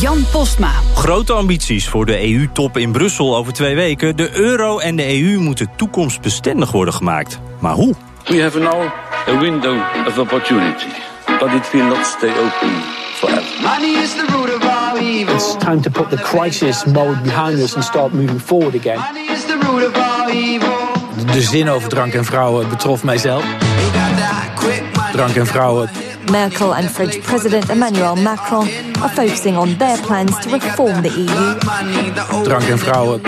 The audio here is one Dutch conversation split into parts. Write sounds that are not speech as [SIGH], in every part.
Jan Postma. Grote ambities voor de EU-top in Brussel over twee weken. De euro en de EU moeten toekomstbestendig worden gemaakt. Maar hoe? We have now a window of opportunity, but it will not stay open forever. Money is the root of all evil. It's time to put the crisis mode behind us and start moving forward again. Money is the root of all evil. De zin over drank en vrouwen betrof mijzelf. Drank en vrouwen. Merkel and French President Emmanuel Macron are focusing on their plans to reform the EU. Drank en vrouwen.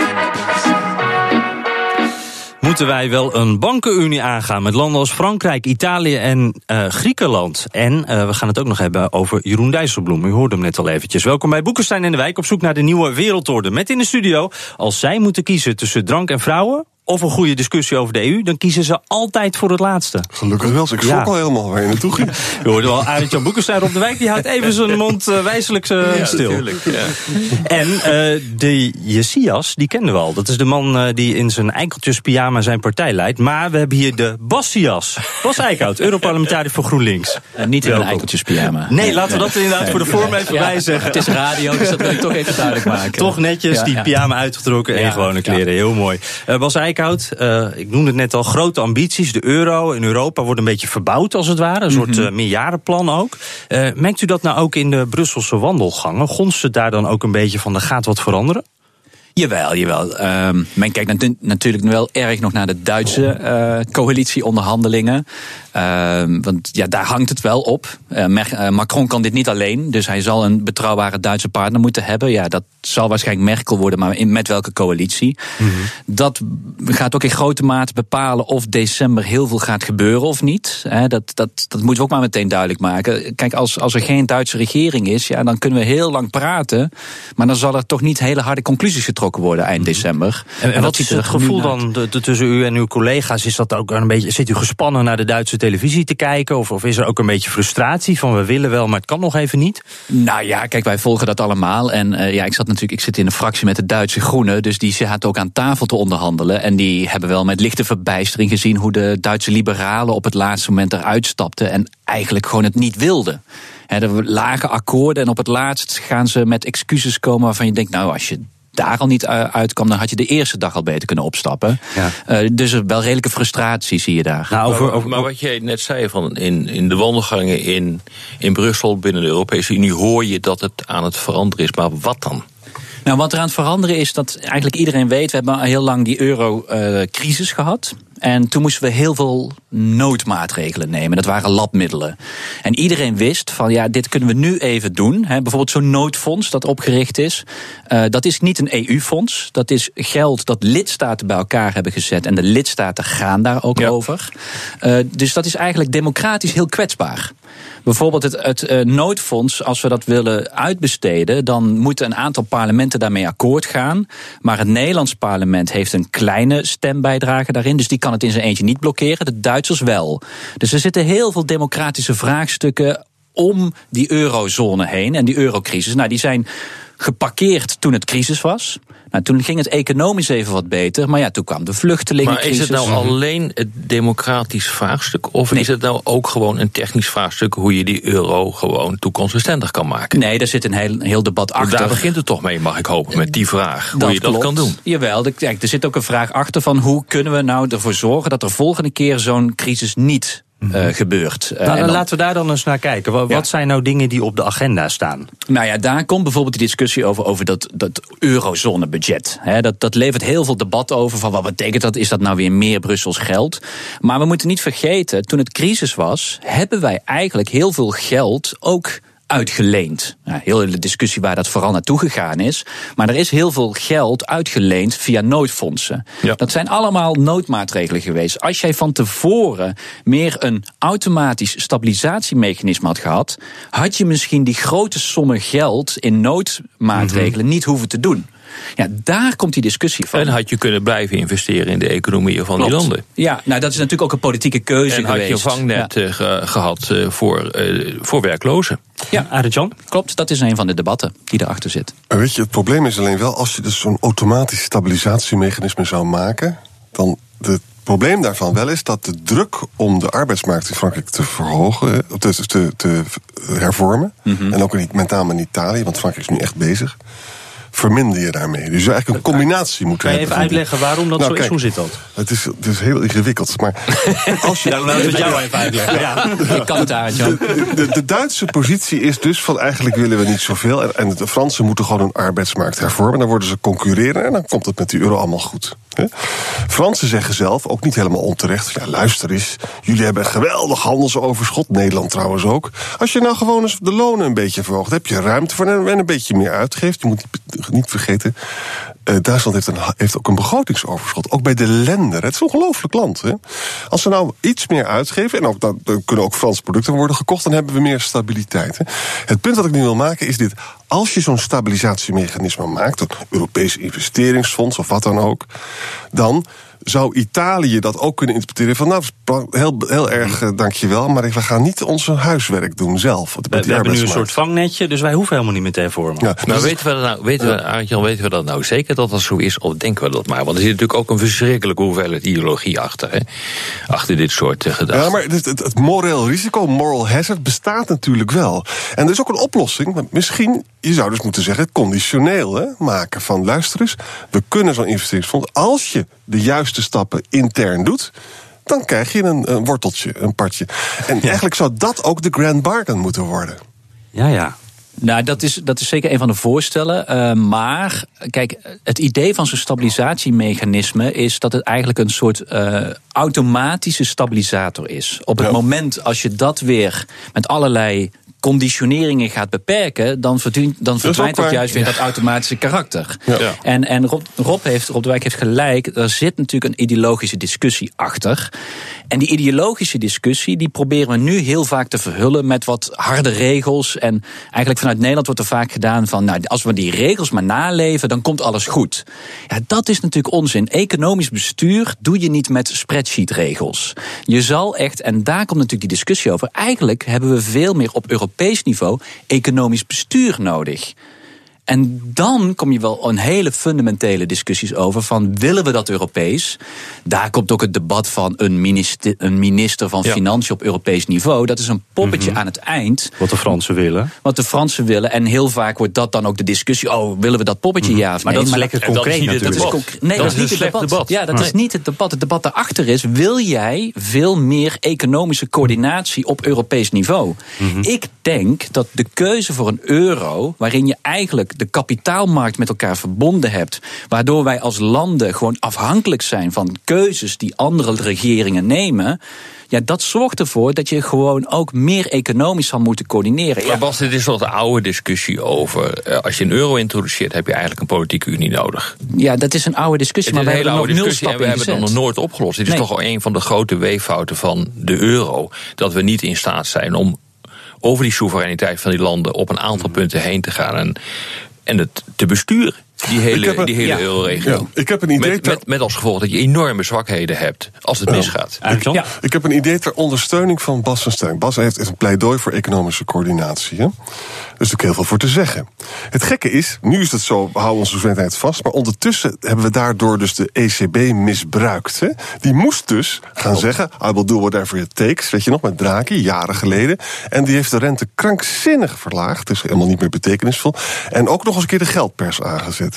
Moeten wij wel een bankenunie aangaan met landen als Frankrijk, Italië en eh, Griekenland? En eh, we gaan het ook nog hebben over Jeroen Dijsselbloem. U hoorde hem net al eventjes. Welkom bij Boekenstein in de Wijk op zoek naar de nieuwe wereldorde. Met in de studio, als zij moeten kiezen tussen drank en vrouwen... of een goede discussie over de EU, dan kiezen ze altijd voor het laatste. Gelukkig wel, ik schrok Ja. al helemaal waar je naartoe ging. U hoorde wel Arend-Jan Boekenstein op de Wijk, die houdt even zijn mond eh, wijselijk eh, stil. En eh, de Jesias, die kenden we al. Dat is de man die in zijn eikeltjes pyjama zijn partij leidt. Maar we hebben hier de Bassias. Bas Eickhout, Europarlementariër voor GroenLinks. En niet in een Welkom. eikeltjes pyjama. Nee, laten we dat inderdaad voor de vorm even Ja, bij zeggen. Het is radio, dus dat wil ik toch even duidelijk maken. Toch netjes, Ja, die ja. pyjama uitgetrokken en Ja, gewone ja. kleren. Heel mooi. Eh, Bas Eickhout, eh, ik noemde het net al, grote ambities. De euro in Europa wordt een beetje verbouwd als het ware. Een soort eh, meerjarenplan ook. Eh, merkt u dat nou ook in de Brusselse wandelgangen? Gonst het daar dan ook een beetje van, er gaat wat veranderen? Jawel, jawel. Ehm, men kijkt natu- natuurlijk wel erg nog naar de Duitse eh, coalitieonderhandelingen. Ehm, want ja, daar hangt het wel op. Eh, eh, Macron kan dit niet alleen, dus hij zal een betrouwbare Duitse partner moeten hebben. Ja, dat zal waarschijnlijk Merkel worden, maar in, met welke coalitie? Dat gaat ook in grote mate bepalen of december heel veel gaat gebeuren of niet. Dat, dat, dat moeten we ook maar meteen duidelijk maken. Kijk, als, als er geen Duitse regering is, ja, dan kunnen we heel lang praten. Maar dan zal er toch niet hele harde conclusies getrokken worden eind december. En, en wat is het gevoel dan de- de- tussen u en uw collega's? Is dat ook een beetje, zit u gespannen naar de Duitse televisie te kijken? Of, of is er ook een beetje frustratie van we willen wel, maar het kan nog even niet? Nou ja, kijk, wij volgen dat allemaal. En eh, ja, ik zat natuurlijk, ik zit in een fractie met de Duitse Groenen. Dus die zaten ook aan tafel te onderhandelen. En die hebben wel met lichte verbijstering gezien hoe de Duitse liberalen op het laatste moment eruit stapten. En eigenlijk gewoon het niet wilden. Hè, er lagen akkoorden en op het laatst gaan ze met excuses komen waarvan je denkt, nou, als je daar al niet eh, uitkwam, dan had je de eerste dag al beter kunnen opstappen. Ja. Eh, dus er wel redelijke frustratie zie je daar. Nou, over, maar, over, maar wat jij net zei, van in, in de wandelgangen in, in Brussel binnen de Europese Unie hoor je dat het aan het veranderen is. Maar wat dan? Nou, wat er aan het veranderen is dat eigenlijk iedereen weet, we hebben heel lang die euro-crisis gehad. En toen moesten we heel veel noodmaatregelen nemen. Dat waren labmiddelen. En iedereen wist van ja, dit kunnen we nu even doen. Bijvoorbeeld zo'n noodfonds dat opgericht is. Eh, dat is niet een EU-fonds. Dat is geld dat lidstaten bij elkaar hebben gezet. En de lidstaten gaan daar ook Ja. over. Eh, dus dat is eigenlijk democratisch heel kwetsbaar. Bijvoorbeeld het, het eh, noodfonds, als we dat willen uitbesteden, dan moeten een aantal parlementen daarmee akkoord gaan. Maar het Nederlands parlement heeft een kleine stembijdrage daarin, dus die kan het in zijn eentje niet blokkeren. De Duitsers wel. Dus er zitten heel veel democratische vraagstukken om die eurozone heen en die eurocrisis. Nou, die zijn geparkeerd toen het crisis was. Nou, toen ging het economisch even wat beter, maar ja, toen kwam de Maar vluchtelingencrisis. is het nou alleen het democratisch vraagstuk? Of Nee. is het nou ook gewoon een technisch vraagstuk hoe je die euro gewoon toekomstbestendig kan maken? Nee, daar zit een heel, heel debat achter. Daar begint het toch mee, mag ik hopen, met die vraag. Hoe je dat klopt. kan doen. Jawel, er zit ook een vraag achter van hoe kunnen we nou ervoor zorgen dat er volgende keer zo'n crisis niet eh, gebeurt. Eh, nou, dan laten we daar dan eens naar kijken. Wat, Ja. zijn nou dingen die op de agenda staan? Nou ja, daar komt bijvoorbeeld die discussie over, over dat, dat eurozonebudget. Dat, dat levert heel veel debat over van wat betekent dat? Is dat nou weer meer Brussels geld? Maar we moeten niet vergeten, toen het crisis was, hebben wij eigenlijk heel veel geld ook uitgeleend. Nou, heel hele discussie waar dat vooral naartoe gegaan is. Maar er is heel veel geld uitgeleend via noodfondsen. Ja. Dat zijn allemaal noodmaatregelen geweest. Als jij van tevoren meer een automatisch stabilisatiemechanisme had gehad, had je misschien die grote sommen geld in noodmaatregelen niet hoeven te doen. Ja, daar komt die discussie van. En had je kunnen blijven investeren in de economieën van die Klopt. landen. Ja, nou dat is natuurlijk ook een politieke keuze En had geweest. je een vangnet eh, ge- gehad eh, voor, eh, voor werklozen. Ja, Arjan? klopt. Dat is een van de debatten die erachter zit. En weet je, het probleem is alleen wel, als je dus zo'n automatisch stabilisatiemechanisme zou maken, dan het probleem daarvan wel is dat de druk om de arbeidsmarkt in Frankrijk te verhogen, eh, te, te, te hervormen, Mhm. en ook in, met name in Italië, want Frankrijk is nu echt bezig, verminder je daarmee. Dus eigenlijk een combinatie moeten Kan je hebben. even uitleggen waarom dat Nou, zo is? Hoe zit dat? Het is, het is heel ingewikkeld, maar [LAUGHS] als je... Ja, laten we het jou even uitleggen. Ja. [LAUGHS] Ik kan het. De, de, de Duitse positie is dus van eigenlijk willen we niet zoveel. En, en de Fransen moeten gewoon hun arbeidsmarkt hervormen. Dan worden ze concurreren en dan komt het met die euro allemaal goed. Fransen zeggen zelf, ook niet helemaal onterecht... ja, luister eens, jullie hebben een geweldig handelsoverschot. Nederland trouwens ook. Als je nou gewoon eens de lonen een beetje verhoogt... heb je ruimte voor en een beetje meer uitgeeft. Je moet niet, vergeten... eh, Duitsland heeft, een, heeft ook een begrotingsoverschot. Ook bij de lender. Het is een ongelooflijk land. Hè? Als ze nou iets meer uitgeven. en dan, dan kunnen ook Franse producten worden gekocht. dan hebben we meer stabiliteit. Het punt dat ik nu wil maken is dit. Als je zo'n stabilisatiemechanisme maakt. een Europees investeringsfonds of wat dan ook. dan zou Italië dat ook kunnen interpreteren van... nou, heel, heel erg eh, dankjewel, maar we gaan niet ons huiswerk doen zelf. We, hebben nu een soort vangnetje, dus wij hoeven helemaal niet meer te hervormen. Ja, Maar dus- weten we dat nou, weten we, Arjan, weten we dat nou zeker dat dat zo is? Of denken we dat maar? Want er zit natuurlijk ook een verschrikkelijke hoeveelheid ideologie achter. Hè? Achter dit soort eh, gedachten. Ja, maar het, het, het moreel risico, moral hazard, bestaat natuurlijk wel. En er is ook een oplossing. want Misschien, je zou dus moeten zeggen, conditioneel hè, maken. Van luister eens, we kunnen zo'n investeringsfonds... als je de juiste stappen intern doet... dan krijg je een, een worteltje, een partje. En eigenlijk zou dat ook de grand bargain moeten worden. Ja, ja. Nou, dat is, dat is zeker een van de voorstellen. Eh, maar kijk, het idee van zo'n stabilisatiemechanisme is dat het eigenlijk een soort eh, automatische stabilisator is. Op het Ja. moment als je dat weer met allerlei conditioneringen gaat beperken, dan verdwijnt, dan ook verdwijnt ook juist weer dat automatische karakter. Ja. Ja. En, en Rob, Rob, heeft, Rob de Wijk heeft gelijk, er zit natuurlijk een ideologische discussie achter. En die ideologische discussie, die proberen we nu heel vaak te verhullen met wat harde regels. En eigenlijk vanuit Nederland wordt er vaak gedaan van, nou, als we die regels maar naleven, dan komt alles goed. Ja, dat is natuurlijk onzin. Economisch bestuur doe je niet met spreadsheet-regels. Je zal echt, en daar komt natuurlijk die discussie over, eigenlijk hebben we veel meer op Europees niveau economisch bestuur nodig. En dan kom je wel een hele fundamentele discussies over van willen we dat Europees? Daar komt ook het debat van een minister, een minister van Ja. Financiën op Europees niveau. Dat is een poppetje aan het eind. Wat de Fransen willen. Wat de Fransen willen. En heel vaak wordt dat dan ook de discussie. Oh, willen we dat poppetje ja of Maar nee? dat is lekker en dat is concreet niet het natuurlijk. nee, Dat dat, is niet het debat. debat. Ja, dat is niet het debat. Het debat daarachter is: wil jij veel meer economische coördinatie op Europees niveau? Ik denk dat de keuze voor een euro, waarin je eigenlijk de kapitaalmarkt met elkaar verbonden hebt, waardoor wij als landen gewoon afhankelijk zijn van keuzes die andere regeringen nemen. Ja, dat zorgt ervoor dat je gewoon ook meer economisch zal moeten coördineren. Ja, Maar Bas, dit is toch de oude discussie over. eh, als je een euro introduceert, heb je eigenlijk een politieke unie nodig. ja, dat is een oude discussie, Het maar we hebben nog nul en we hebben het nog nooit opgelost. Dit is toch al een van de grote weeffouten van de euro. Dat we niet in staat zijn om over die soevereiniteit van die landen op een aantal punten heen te gaan en, en het te besturen. Die Ik heb hele, een- die hele ja. euroregio. Ja, ik heb een idee Met, ter- met, met als gevolg dat je enorme zwakheden hebt als het misgaat. Arjan? Ja. Ik heb een idee ter ondersteuning van Bas van Stijn. Bas heeft een pleidooi voor economische coördinatie. Hè? Er is natuurlijk heel veel voor te zeggen. Het gekke is, nu is het zo, we houden onze soevereiniteit vast... maar ondertussen hebben we daardoor dus de ECB misbruikt. Hè? Die moest dus gaan zeggen, I will do whatever it takes... weet je nog, met Draghi, jaren geleden. En die heeft de rente krankzinnig verlaagd. Dus helemaal niet meer betekenisvol. En ook nog eens een keer de geldpers aangezet.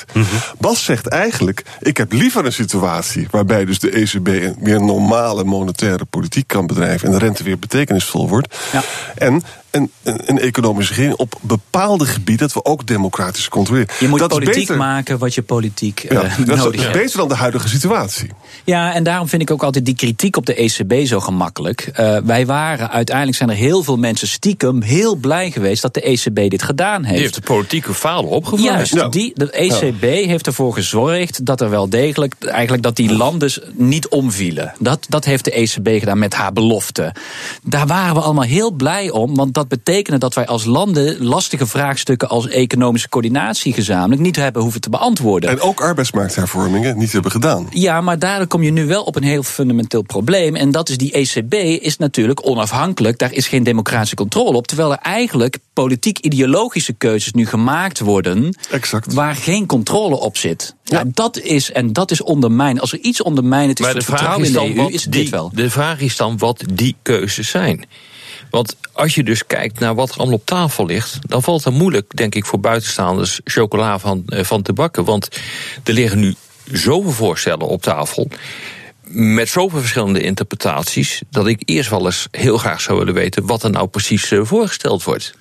Bas zegt eigenlijk, ik heb liever een situatie... waarbij dus de ECB een weer normale monetaire politiek kan bedrijven... en de rente weer betekenisvol wordt. Ja. En een, een, een economische regering op bepaalde gebieden dat we ook democratisch controleren. Je moet dat is politiek beter, maken wat je politiek ja, eh, dat nodig is hebt. beter dan de huidige situatie. Ja, en daarom vind ik ook altijd die kritiek op de ECB zo gemakkelijk. Eh, wij waren, uiteindelijk zijn er heel veel mensen stiekem heel blij geweest dat de ECB dit gedaan heeft. Die heeft de politieke falen opgevangen. Juist, Ja. die, de ECB heeft ervoor gezorgd dat er wel degelijk, eigenlijk dat die landen niet omvielen. Dat, dat heeft de ECB gedaan met haar belofte. Daar waren we allemaal heel blij om, want dat betekende dat wij als landen lastige vraagstukken als economische coördinatie gezamenlijk niet hebben hoeven te beantwoorden. En ook arbeidsmarkthervormingen niet hebben gedaan. Ja, maar daardoor kom je nu wel op een heel fundamenteel probleem. En dat is die ECB is natuurlijk onafhankelijk. Daar is geen democratische controle op. Terwijl er eigenlijk politiek-ideologische keuzes nu gemaakt worden. Exact. Waar geen controle op zit. Ja. dat is, en dat is ondermijn. Als er iets ondermijnend is Maar voor de het vraag vertrouwen is in dan de EU, wat is die, dit wel. De vraag is dan wat die keuzes zijn. Want als je dus kijkt naar wat er allemaal op tafel ligt, dan valt het moeilijk, denk ik, voor buitenstaanders chocola van, eh, van te bakken. Want er liggen nu zoveel voorstellen op tafel. Met zoveel verschillende interpretaties. dat ik eerst wel eens heel graag zou willen weten. wat er nou precies eh, voorgesteld wordt.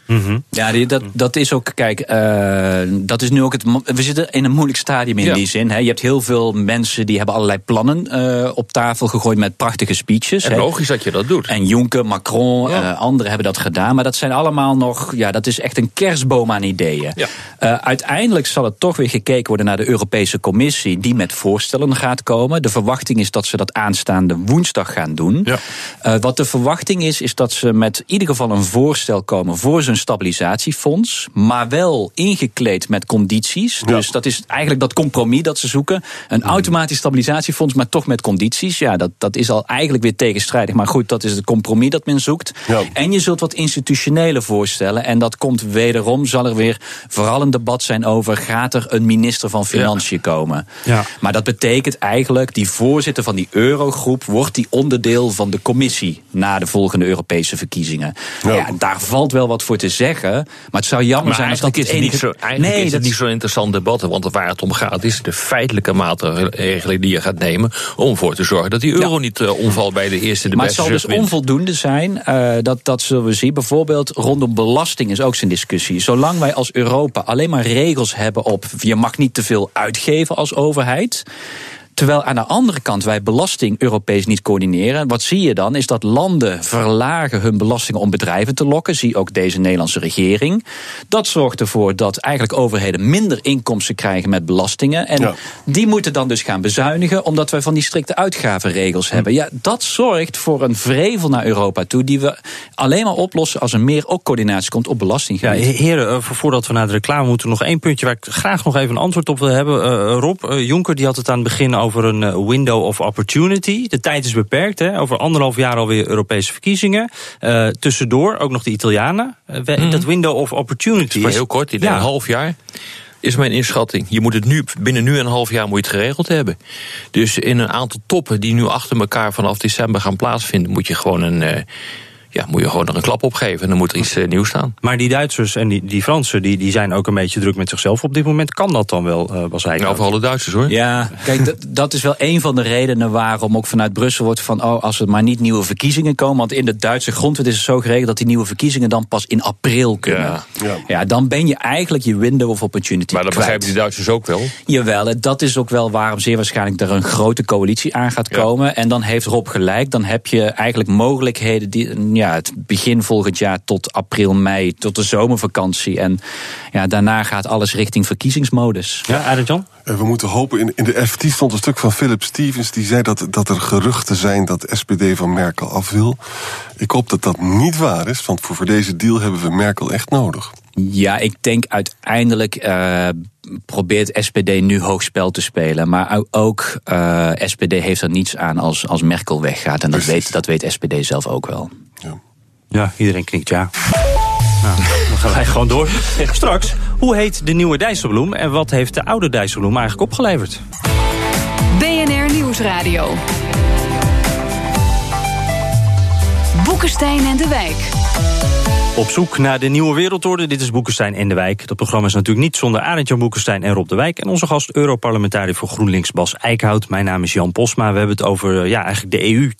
Ja, die- dat, dat is ook, kijk, eh, dat is nu ook het. We zitten in een moeilijk stadium in Ja. die zin. Hè. Je hebt heel veel mensen die hebben allerlei plannen eh, op tafel gegooid met prachtige speeches. En hè. logisch dat je dat doet. En Juncker, Macron, Ja. eh, anderen hebben dat gedaan. Maar dat zijn allemaal nog, ja, dat is echt een kerstboom aan ideeën. Ja. Eh, uiteindelijk zal het toch weer gekeken worden naar de Europese Commissie, die met voorstellen gaat komen. De verwachting is dat ze dat aanstaande woensdag gaan doen. Ja. Eh, wat de verwachting is, is dat ze met in ieder geval een voorstel komen voor zo'n stabilisatiefonds. Maar wel ingekleed met condities. Ja. Dus dat is eigenlijk dat compromis dat ze zoeken. Een automatisch stabilisatiefonds, maar toch met condities. Ja, dat, dat is al eigenlijk weer tegenstrijdig. Maar goed, dat is het compromis dat men zoekt. Ja. En je zult wat institutionele voorstellen. En dat komt wederom, zal er weer vooral een debat zijn over... gaat er een minister van Financiën komen? Ja. Maar dat betekent eigenlijk, die voorzitter van die eurogroep... wordt die onderdeel van de commissie... na de volgende Europese verkiezingen. Ja. Ja. daar valt wel wat voor te zeggen. Maar het zou jammer Maar zijn als dat eigenlijk is het niet zo, eigenlijk nee, is het niet zo'n interessant debat. Want waar het om gaat is de feitelijke maatregelen die je gaat nemen. om ervoor te zorgen dat die euro Ja. niet eh, omvalt bij de eerste de Maar het zal dus wint. onvoldoende zijn. eh, dat, dat zullen we zien. Bijvoorbeeld rondom belasting is ook zijn discussie. Zolang wij als Europa alleen maar regels hebben op... je mag niet te veel uitgeven als overheid... Terwijl aan de andere kant wij belasting Europees niet coördineren. Wat zie je dan? Is dat landen verlagen hun belastingen om bedrijven te lokken. Zie ook deze Nederlandse regering. Dat zorgt ervoor dat eigenlijk overheden minder inkomsten krijgen met belastingen. En Ja. die moeten dan dus gaan bezuinigen, omdat wij van die strikte uitgavenregels hebben. Ja, dat zorgt voor een vrevel naar Europa toe, die we alleen maar oplossen als er meer ook coördinatie komt op Ja, belastinggebied. he- heren, eh, vo- voordat we naar de reclame moeten, nog één puntje waar ik graag nog even een antwoord op wil hebben. Eh, Rob, eh, Jonker die had het aan het begin over een eh, window of opportunity. De tijd is beperkt, hè? over anderhalf jaar alweer Europese verkiezingen. Eh, tussendoor ook nog de Italianen. Eh, we- Dat window of opportunity is... heel kort, in Ja. een half jaar is mijn inschatting. Je moet het nu, binnen nu en een half jaar moet je het geregeld hebben. Dus in een aantal toppen die nu achter elkaar vanaf december gaan plaatsvinden, moet je gewoon een, ja, moet je gewoon er een klap op geven. En dan moet er iets eh, nieuws staan. Maar die Duitsers en die, die Fransen, die, die zijn ook een beetje druk met zichzelf op dit moment. Kan dat dan wel, eh was hij? Nou, voor alle Duitsers hoor. Ja, kijk, dat, dat is wel een van de redenen waarom ook vanuit Brussel wordt van, oh, als er maar niet nieuwe verkiezingen komen. Want in de Duitse grondwet is het zo geregeld dat die nieuwe verkiezingen dan pas in april kunnen. Ja. Ja. Ja, dan ben je eigenlijk je window of opportunity Maar dat kwijt. begrijpen die Duitsers ook wel. Jawel, en dat is ook wel waarom zeer waarschijnlijk er een grote coalitie aan gaat Ja. komen. En dan heeft Rob gelijk, dan heb je eigenlijk mogelijkheden die ja, het begin volgend jaar tot april, mei, tot de zomervakantie. En ja, daarna gaat alles richting verkiezingsmodus. Ja, Arjan? En we moeten hopen, in, in de FT stond een stuk van Philip Stevens... die zei dat, dat er geruchten zijn dat SPD van Merkel af wil. Ik hoop dat dat niet waar is, want voor, voor deze deal hebben we Merkel echt nodig. Ja, ik denk uiteindelijk eh, probeert SPD nu hoogspel te spelen. Maar ook eh, SPD heeft er niets aan als, als Merkel weggaat. En dat Precies. weet, dat weet SPD zelf ook wel. Ja. Iedereen knikt ja. Nou, dan gaan wij gewoon door. [LAUGHS] Straks, hoe heet de nieuwe Dijsselbloem en wat heeft de oude Dijsselbloem eigenlijk opgeleverd? BNR Nieuwsradio. Boekenstein en de Wijk. Op zoek naar de nieuwe wereldorde. Dit is Boekenstein en de Wijk. Dat programma is natuurlijk niet zonder Arend-Jan Boekenstein en Rob de Wijk. En onze gast Europarlementariër voor GroenLinks Bas Eickhout. Mijn naam is Jan Posma. We hebben het over eh, ja, eigenlijk de EU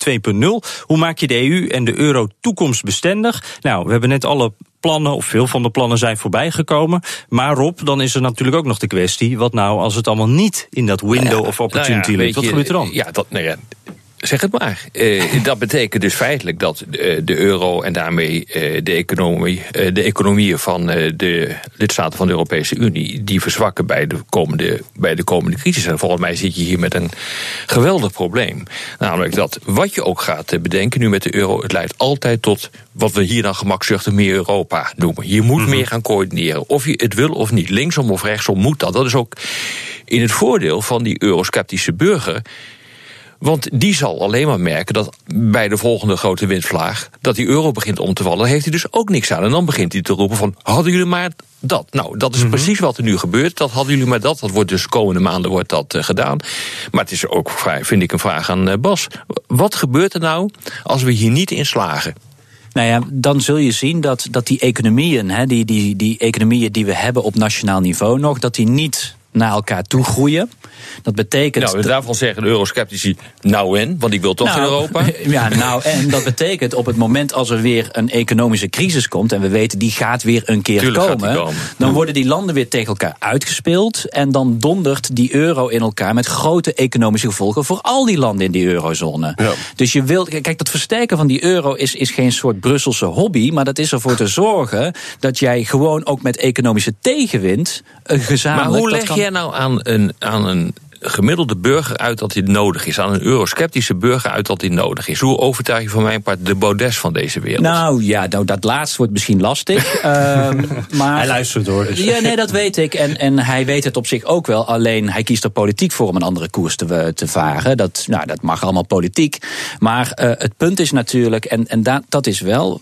2.0. Hoe maak je de EU en de euro toekomstbestendig? Nou, we hebben net alle plannen, of veel van de plannen zijn voorbijgekomen. Maar Rob, dan is er natuurlijk ook nog de kwestie... wat nou als het allemaal niet in dat window of opportunity Nou ja, ligt? Wat gebeurt er dan? Ja, dat, nou ja, zeg het maar. Eh, dat betekent dus feitelijk dat eh, de euro en daarmee eh, de, economie, de economieën van de lidstaten van de Europese Unie, die verzwakken bij de, komende, bij de komende crisis. En volgens mij zit je hier met een geweldig probleem. Namelijk dat wat je ook gaat bedenken nu met de euro, het leidt altijd tot wat we hier dan gemakzuchtig meer Europa noemen. Je moet meer gaan coördineren. Of je het wil of niet, linksom of rechtsom moet dat. Dat is ook in het voordeel van die eurosceptische burger. Want die zal alleen maar merken dat bij de volgende grote windvlaag... dat die euro begint om te vallen, heeft hij dus ook niks aan. En dan begint hij te roepen van, hadden jullie maar dat? Nou, dat is precies wat er nu gebeurt. Dat hadden jullie maar dat. Dat wordt dus komende maanden wordt dat eh, gedaan. Maar het is ook, vind ik, een vraag aan eh, Bas. Wat gebeurt er nou als we hier niet in slagen? Nou ja, dan zul je zien dat, dat die economieën, hè, die, die, die economieën die we hebben op nationaal niveau nog, dat die niet naar elkaar toe groeien. Dat betekent. Nou, daarvan zeggen de eurosceptici, nou en? Want ik wil toch in Nou, Europa. [LAUGHS] Ja, nou, en dat betekent op het moment als er weer een economische crisis komt, en we weten die gaat weer een keer Tuurlijk gaat die komen, komen. dan worden die landen weer tegen elkaar uitgespeeld. En dan dondert die euro in elkaar met grote economische gevolgen voor al die landen in die eurozone. Ja. Dus je wilt, kijk, dat versterken van die euro is, is geen soort Brusselse hobby, maar dat is ervoor te zorgen dat jij gewoon ook met economische tegenwind eh, gezamenlijk. Maar hoe dat leg jij nou aan een, aan een gemiddelde burger uit dat dit nodig is? Aan een eurosceptische burger uit dat dit nodig is? Hoe overtuig je van mijn part de Baudes van deze wereld? Nou ja, nou, dat laatste wordt misschien lastig. [LAUGHS] Ehm, maar Hij luistert door. Dus. Ja, nee, dat weet ik. En, en hij weet het op zich ook wel. Alleen hij kiest er politiek voor om een andere koers te, te varen. Dat, nou, dat mag allemaal politiek. Maar eh, het punt is natuurlijk, en, en da, dat is wel.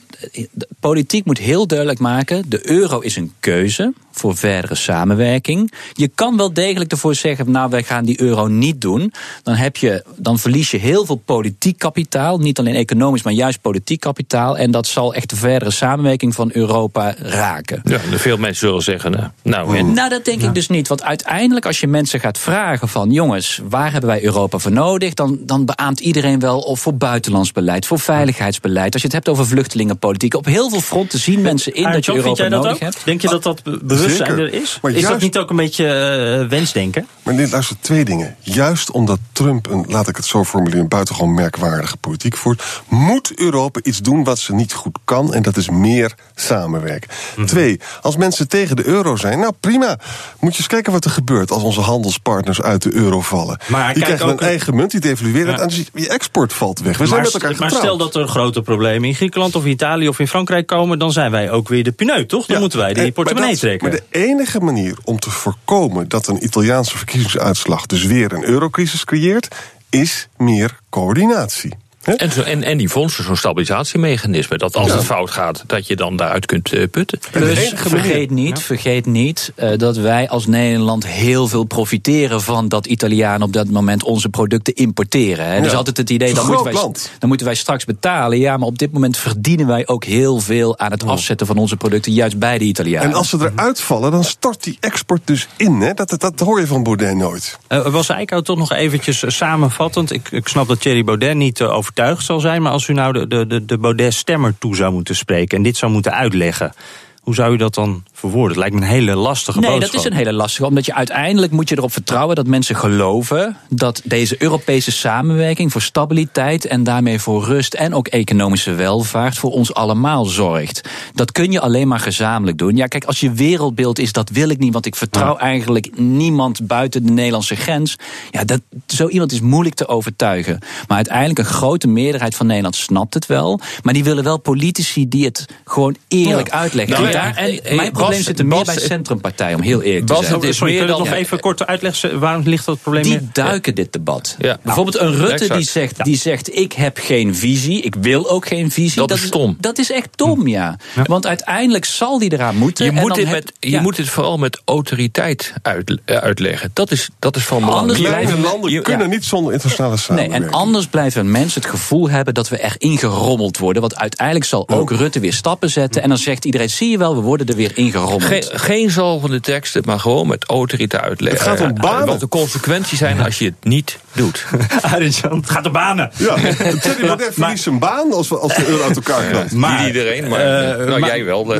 de Politiek moet heel duidelijk maken: de euro is een keuze voor verdere samenwerking. Je kan wel degelijk ervoor zeggen: nou, wij gaan die euro niet doen. Dan, heb je, dan verlies je heel veel politiek kapitaal. Niet alleen economisch, maar juist politiek kapitaal. En dat zal echt de verdere samenwerking van Europa raken. Ja, veel mensen zullen zeggen, eh, nou en? Nou, dat denk ik dus niet. Want uiteindelijk, als je mensen gaat vragen van... jongens, waar hebben wij Europa voor nodig? Dan, dan beaamt iedereen wel of voor buitenlands beleid, voor veiligheidsbeleid. Als je het hebt over vluchtelingenpolitiek. Op heel veel fronten zien mensen in dat je Europa jij dat nodig ook? hebt. Denk je dat dat be- bewustzijn Zeker. er is? Maar is dat niet ook een beetje eh, wensdenken? Maar dit luister twee dingen. Juist omdat Trump een, laat ik het zo formuleren, buitengewoon merkwaardige politiek voert, moet Europa iets doen wat ze niet goed kan, en dat is meer samenwerken. Mhm. Twee, als mensen tegen de euro zijn, nou prima. Moet je eens kijken wat er gebeurt als onze handelspartners uit de euro vallen. Maar die krijgen een eigen munt, die devalueren Ja. en dus je export valt weg. We zijn maar, met elkaar maar getrouwd. stel dat er grote problemen in Griekenland of Italië of in Frankrijk komen, dan zijn wij ook weer de pineut, toch? Dan Ja, moeten wij en- die maar portemonnee dat- trekken. Maar de enige manier om te voorkomen dat een Italiaanse verkiezingsuitslag dus weer een eurocrisis creëert, is meer coördinatie. En, zo, en, en die fondsen, zo'n stabilisatiemechanisme, dat als het fout gaat, dat je dan daaruit kunt eh, putten. Dus manier- vergeet niet, vergeet niet eh, dat wij als Nederland heel veel profiteren van dat Italianen op dat moment onze producten importeren. Hè. Dus Ja. altijd het idee, dan moeten, wij, dan moeten wij straks betalen. Ja, maar op dit moment verdienen wij ook heel veel aan het afzetten van onze producten, juist bij de Italianen. En als ze eruit vallen, dan stort die export dus in. Hè? Dat, dat, dat hoor je van Baudet nooit. Eh, was Eickhout toch nog eventjes samenvattend? Ik, ik snap dat Thierry Baudet niet eh, overtuigd zal zijn... maar als u nou de, de, de, de Baudet-stemmer toe zou moeten spreken... en dit zou moeten uitleggen... hoe zou u dat dan verwoorden? Het lijkt me een hele lastige Nee, boodschap. dat is een hele lastige. Omdat je uiteindelijk moet je erop vertrouwen dat mensen geloven dat deze Europese samenwerking voor stabiliteit en daarmee voor rust en ook economische welvaart voor ons allemaal zorgt. Dat kun je alleen maar gezamenlijk doen. Ja, kijk, als je wereldbeeld is, dat wil ik niet, want ik vertrouw eigenlijk niemand buiten de Nederlandse grens. Ja, dat, zo iemand is moeilijk te overtuigen. Maar uiteindelijk een grote meerderheid van Nederland snapt het wel. Maar die willen wel politici die het gewoon eerlijk Ja. uitleggen. Nou En daar- en- mijn probleem Bas- zit er meer bij centrumpartijen, om heel eerlijk Bas, te zijn. het is Sorry, meer kun je dat dan- nog even kort uitleggen? Waarom ligt dat probleem Die meer? duiken dit debat. Ja. Bijvoorbeeld een Rutte exact. die zegt, die zegt: Ik heb geen visie, ik wil ook geen visie. Dat is stom. Dat is echt dom, ja. Want uiteindelijk zal die eraan moeten. Je, en moet dan dit, met, je ja. moet dit vooral met autoriteit uit, eh, uitleggen. Dat is, dat is van belang. Anders blijven- landen je- kunnen niet zonder internationale Nee, samenwerking. en anders blijven mensen het gevoel hebben dat we erin gerommeld worden. Want uiteindelijk zal ook Rutte weer stappen zetten. En dan zegt iedereen: zie je wel, we worden er weer ingerommeld. Geen, geen zal van de teksten, maar gewoon met autoriteit uitleggen. Het gaat om banen. Wat de consequenties zijn als je het niet doet. [LAUGHS] Het gaat om banen. Ja, Thierry Baudet [LAUGHS] verliest zijn baan als, we, als de euro uit elkaar knalt. Maar- niet iedereen, maar eh, nou, maar- jij wel. [LAUGHS]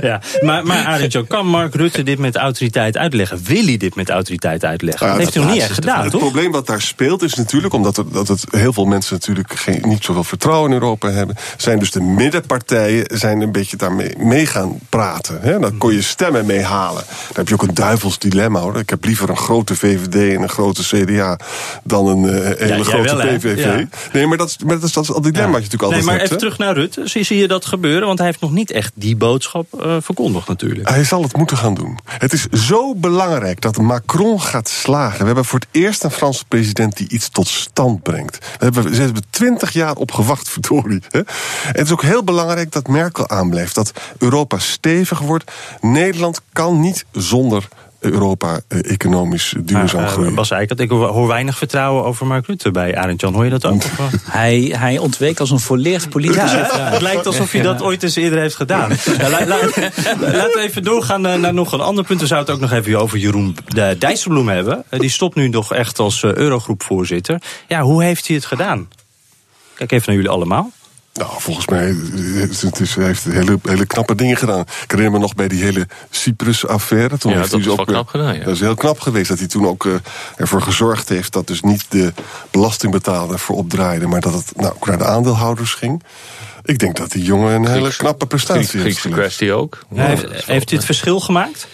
ja, maar, maar kan Mark Rutte dit met autoriteit uitleggen? Wil hij dit met autoriteit uitleggen? Ja, dat heeft hij nog niet echt gedaan, het toch? probleem wat daar speelt is natuurlijk, omdat er, dat het heel veel mensen natuurlijk geen, niet zoveel vertrouwen in Europa hebben, zijn dus de middenpartijen zijn een beetje daarmee mee gaan praten. Hè? Daar kon je stemmen mee halen. Daar heb je ook een duivels dilemma hoor. Ik heb liever een grote VVD en een grote CDA dan een eh, hele grote wel? PVV. Ja. Nee, maar dat is, maar dat is, dat is al dilemma wat je natuurlijk Nee, altijd maar hebt. even hè? terug naar Rutte. Zie, zie je dat gebeuren? Want hij heeft nog niet echt die boodschap eh, verkondigd natuurlijk. Hij zal het moeten gaan doen. Het is zo belangrijk dat Macron gaat slagen. We hebben voor het eerst een Franse president die iets tot stand brengt. We hebben, ze hebben twintig jaar op gewacht, [LAUGHS] verdorie. Hè? En het is ook heel belangrijk dat Merkel aanblijft. Dat Europa stevig wordt. Nederland kan niet zonder Europa eh, economisch duurzaam Maar, eh, groeien. Bas Eickert, ik hoor weinig vertrouwen over Mark Rutte bij Arend Jan. Hoor je dat ook? Of? Hij, hij ontweek als een volleerd politicus. Ja, het lijkt alsof hij dat ooit eens eerder heeft gedaan. Ja, la- la- laten we even doorgaan eh, naar nog een ander punt. We zouden het ook nog even over Jeroen de Dijsselbloem hebben. Die stopt nu nog echt als Eurogroepvoorzitter. Ja, hoe heeft hij het gedaan? Kijk even naar jullie allemaal. Nou, volgens mij het is, hij heeft hele, hele knappe dingen gedaan. Ik herinner me nog bij die hele Cyprus-affaire. Toen Ja, heeft dat hij is ook, wel eh, knap gedaan, ja. Dat is heel knap geweest dat hij toen ook eh, ervoor gezorgd heeft... dat dus niet de belastingbetaler voorop draaide... maar dat het nou, ook naar de aandeelhouders ging. Ik denk dat die jongen een hele Grieks- knappe prestatie Griekse heeft geleverd. kwestie ook. Hij heeft, heeft hij het verschil gemaakt?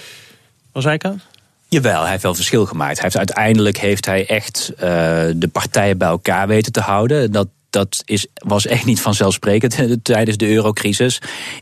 Bas Eickert? Jawel, hij heeft wel verschil gemaakt. Hij heeft, uiteindelijk heeft hij echt eh, de partijen bij elkaar weten te houden. Dat, dat is, was echt niet vanzelfsprekend [LAUGHS] tijdens de eurocrisis.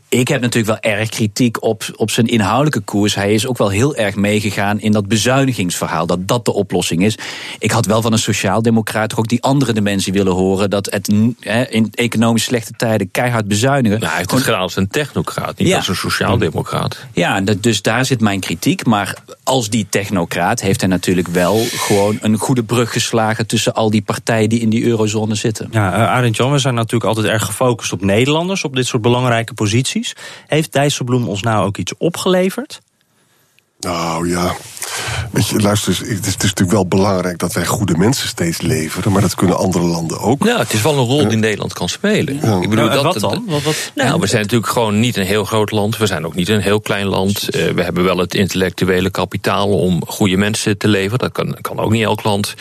Ik heb natuurlijk wel erg kritiek op, op zijn inhoudelijke koers. Hij is ook wel heel erg meegegaan in dat bezuinigingsverhaal. Dat dat de oplossing is. Ik had wel van een sociaaldemocraat ook die andere dimensie willen horen. Dat het hè, in economisch slechte tijden keihard bezuinigen. Nou, hij heeft het gedaan als een technocraat, niet Ja. als een sociaaldemocraat. Ja, dus daar zit mijn kritiek. Maar als die technocraat heeft hij natuurlijk wel gewoon een goede brug geslagen tussen al die partijen die in die eurozone zitten. Ja, Arend Jan, we zijn natuurlijk altijd erg gefocust op Nederlanders, op dit soort belangrijke posities. Heeft Dijsselbloem ons nou ook iets opgeleverd? Nou ja, weet je, luister eens, het is, het is natuurlijk wel belangrijk dat wij goede mensen steeds leveren, maar dat kunnen andere landen ook. Ja, het is wel een rol die Nederland kan spelen. Ik bedoel, Nou, dat, wat dan? Wat, wat, Nou, we zijn natuurlijk gewoon niet een heel groot land. We zijn ook niet een heel klein land. Eh, we hebben wel het intellectuele kapitaal om goede mensen te leveren. Dat kan, kan ook niet elk land.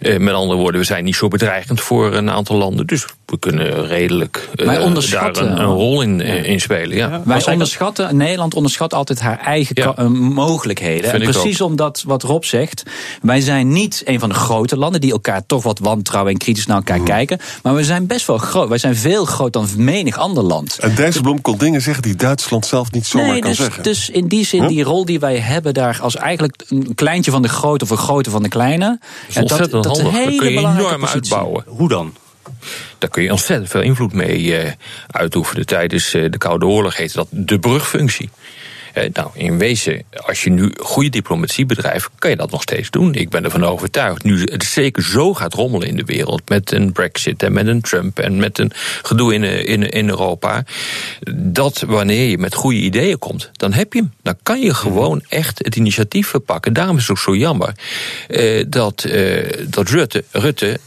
Eh, met andere woorden, we zijn niet zo bedreigend voor een aantal landen. Dus we kunnen redelijk eh, daar een, een rol in, in spelen. Ja. Wij onderschatten, Nederland onderschat altijd haar eigen Ja. Mogelijkheden. Vind En precies omdat wat Rob zegt, wij zijn niet een van de grote landen die elkaar toch wat wantrouwen en kritisch naar elkaar kijken. Maar we zijn best wel groot. Wij zijn veel groter dan menig ander land. En Dijsselbloem kon dingen zeggen die Duitsland zelf niet zomaar nee, kan dus, zeggen. dus in die zin, Huh? die rol die wij hebben daar als eigenlijk een kleintje van de grote of een grote van de kleine. Dat dat, dat Dat hele kun je enorm positie. uitbouwen. Hoe dan? Daar kun je ontzettend veel invloed mee eh, uitoefenen. Tijdens eh, de Koude Oorlog heette dat de brugfunctie. Eh, nou, in wezen, als je nu goede diplomatie bedrijft, kan je dat nog steeds doen. Ik ben ervan overtuigd. Nu het zeker zo gaat rommelen in de wereld. Met een Brexit en met een Trump en met een gedoe in, eh, in, in Europa. Dat wanneer je met goede ideeën komt, dan heb je hem. Dan kan je gewoon echt het initiatief verpakken. Daarom is het ook zo jammer eh, dat, eh, dat Rutte, Rutte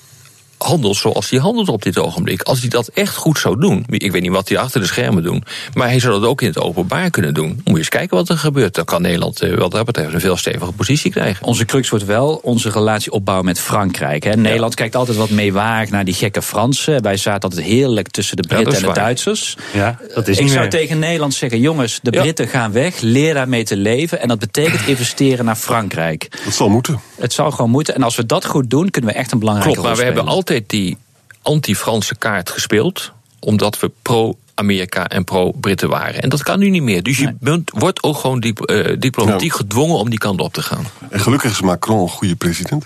handelt zoals hij handelt op dit ogenblik. Als hij dat echt goed zou doen. Ik weet niet wat hij achter de schermen doet. Maar hij zou dat ook in het openbaar kunnen doen. Moet je eens kijken wat er gebeurt. Dan kan Nederland eh, wat dat betreft een veel stevige positie krijgen. Onze crux wordt wel onze relatie opbouwen met Frankrijk. Hè. Nederland kijkt altijd wat meewarig naar die gekke Fransen. Wij zaten altijd heerlijk tussen de Britten en de waar. Duitsers. Ja, dat is Ik zou meer. tegen Nederland zeggen: jongens, de Ja. Britten gaan weg. Leer daarmee te leven. En dat betekent investeren naar Frankrijk. Dat zal moeten. Het zou gewoon moeten. En als we dat goed doen, kunnen we echt een belangrijke Klopt, maar we hebben altijd die anti-Franse kaart gespeeld. Omdat we pro pro-Amerika en pro-Britten waren. En dat kan nu niet meer. Dus je bent, wordt ook gewoon dip, eh, diplomatiek gedwongen om die kant op te gaan. En gelukkig is Macron een goede president.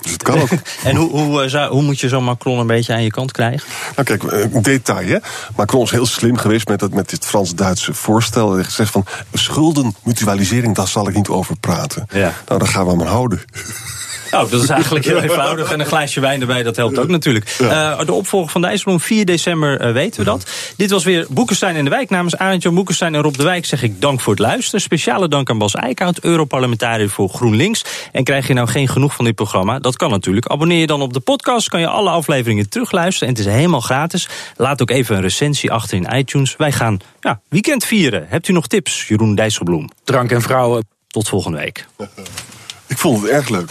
Dus het kan ook. [LAUGHS] En hoe, hoe, eh, zou- hoe moet je zo'n Macron een beetje aan je kant krijgen? Nou kijk, een detail hè. Macron is heel slim geweest met, dat, met dit Frans-Duitse voorstel. Hij heeft gezegd van schuldenmutualisering, daar zal ik niet over praten. Ja. Nou, daar gaan we aan houden. Nou, dat is eigenlijk heel eenvoudig. En een glaasje wijn erbij, dat helpt ook natuurlijk. Eh, de opvolger van Dijsselbloem, 4 december eh, weten we dat. Dit was weer Boekenstein in de Wijk. Namens Arend-Jan Boekenstein en Rob de Wijk zeg ik dank voor het luisteren. Speciale dank aan Bas Eickhout, Europarlementariër voor GroenLinks. En krijg je nou geen genoeg van dit programma? Dat kan natuurlijk. Abonneer je dan op de podcast, kan je alle afleveringen terugluisteren. En het is helemaal gratis. Laat ook even een recensie achter in iTunes. Wij gaan ja, weekend vieren. Hebt u nog tips, Jeroen Dijsselbloem? Drank en vrouwen. Tot volgende week. Ik vond het erg leuk.